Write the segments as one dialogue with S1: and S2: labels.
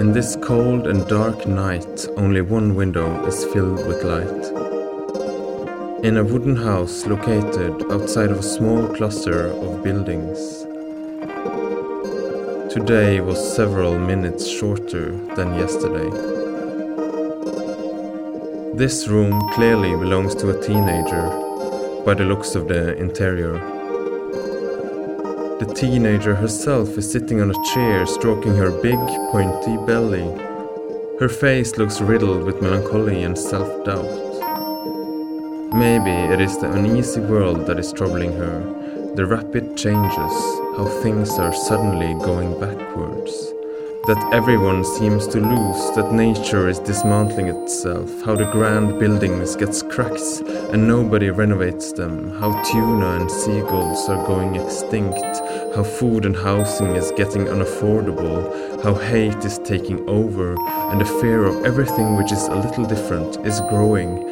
S1: In this cold and dark night, only one window is filled with light. In a wooden house located outside of a small cluster of buildings. Today was several minutes shorter than yesterday. This room clearly belongs to a teenager by the looks of the interior. The teenager herself is sitting on a chair stroking her big, pointy belly. Her face looks riddled with melancholy and self doubt. Maybe it is the uneasy world that is troubling her, the rapid changes, how things are suddenly going backwards. That everyone seems to lose, that nature is dismantling itself, how the grand buildings gets cracks and nobody renovates them, how tuna and seagulls are going extinct, how food and housing is getting unaffordable, how hate is taking over, and the fear of everything which is a little different is growing,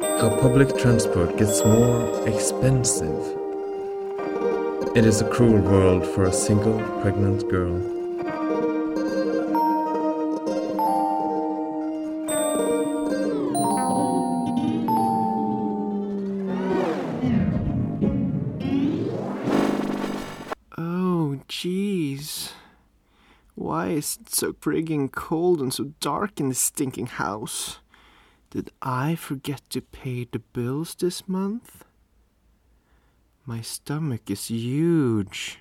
S1: how public transport gets more expensive. It is a cruel world for a single pregnant girl.
S2: Is it so frigging cold and so dark in this stinking house? Did I forget to pay the bills this month? My stomach is huge.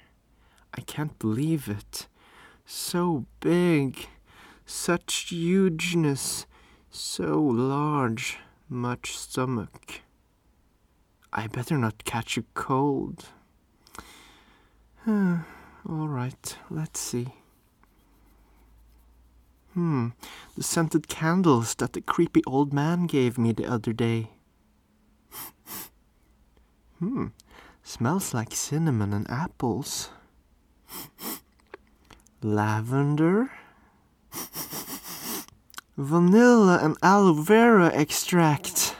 S2: I can't believe it. So big. Such hugeness. So large. Much stomach. I better not catch a cold. All right, let's see. Hmm, the scented candles that the creepy old man gave me the other day. hmm, smells like cinnamon and apples. Lavender. Vanilla and aloe vera extract.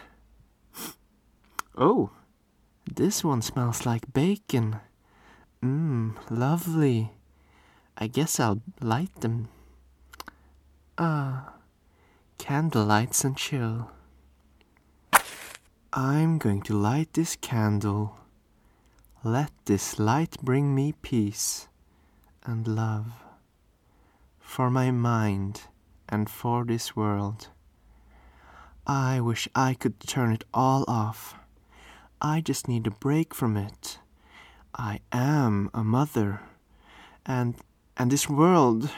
S2: Oh, this one smells like bacon. Mmm, lovely. I guess I'll light them. Ah, candlelights and chill. I'm going to light this candle. Let this light bring me peace and love for my mind and for this world. I wish I could turn it all off. I just need a break from it. I am a mother. And and this world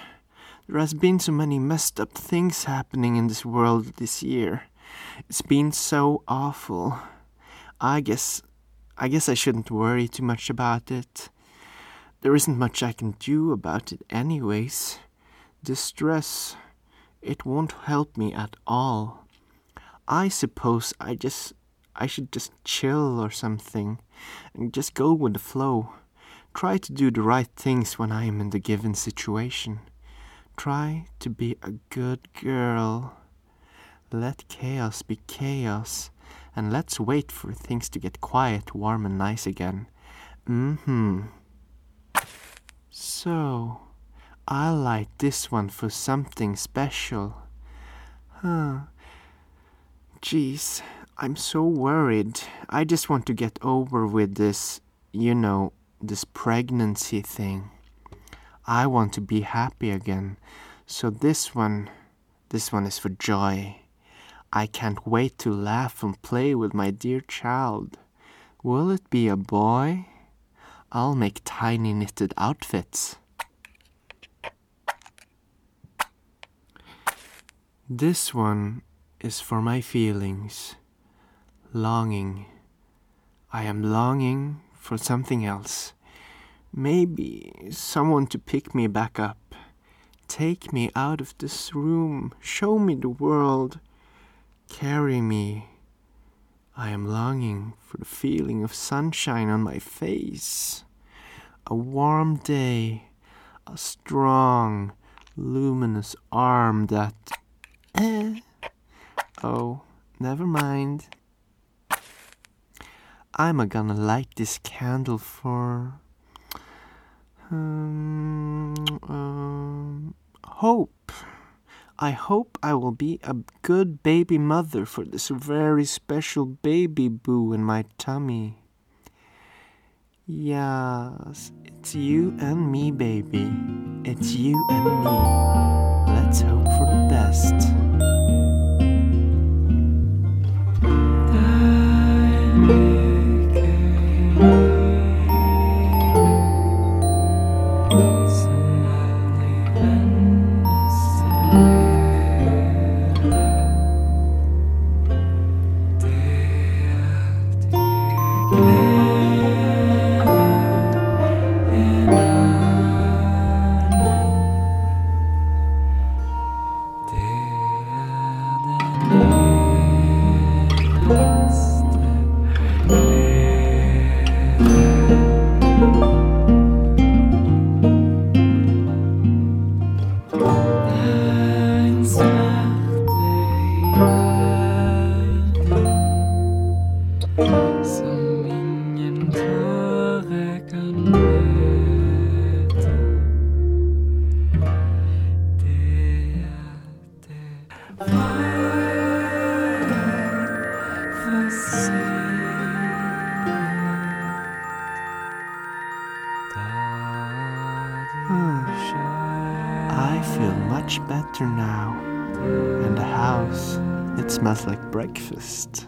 S2: there has been so many messed up things happening in this world this year. It's been so awful. I guess I guess I shouldn't worry too much about it. There isn't much I can do about it anyways. The stress it won't help me at all. I suppose I just I should just chill or something and just go with the flow. Try to do the right things when I am in the given situation. Try to be a good girl. Let chaos be chaos, and let's wait for things to get quiet, warm, and nice again. Mm hmm. So, I'll light this one for something special. Huh. Jeez, I'm so worried. I just want to get over with this, you know, this pregnancy thing. I want to be happy again. So this one, this one is for joy. I can't wait to laugh and play with my dear child. Will it be a boy? I'll make tiny knitted outfits. This one is for my feelings. Longing. I am longing for something else. Maybe someone to pick me back up. Take me out of this room. Show me the world. Carry me. I am longing for the feeling of sunshine on my face. A warm day. A strong, luminous arm that. Eh. Oh, never mind. I'm a gonna light this candle for. Um, um, hope. I hope I will be a good baby mother for this very special baby boo in my tummy. Yes, it's you and me, baby. It's you and me. Let's hope for the best.
S1: Som
S2: feel much better now. And the house, it smells like breakfast.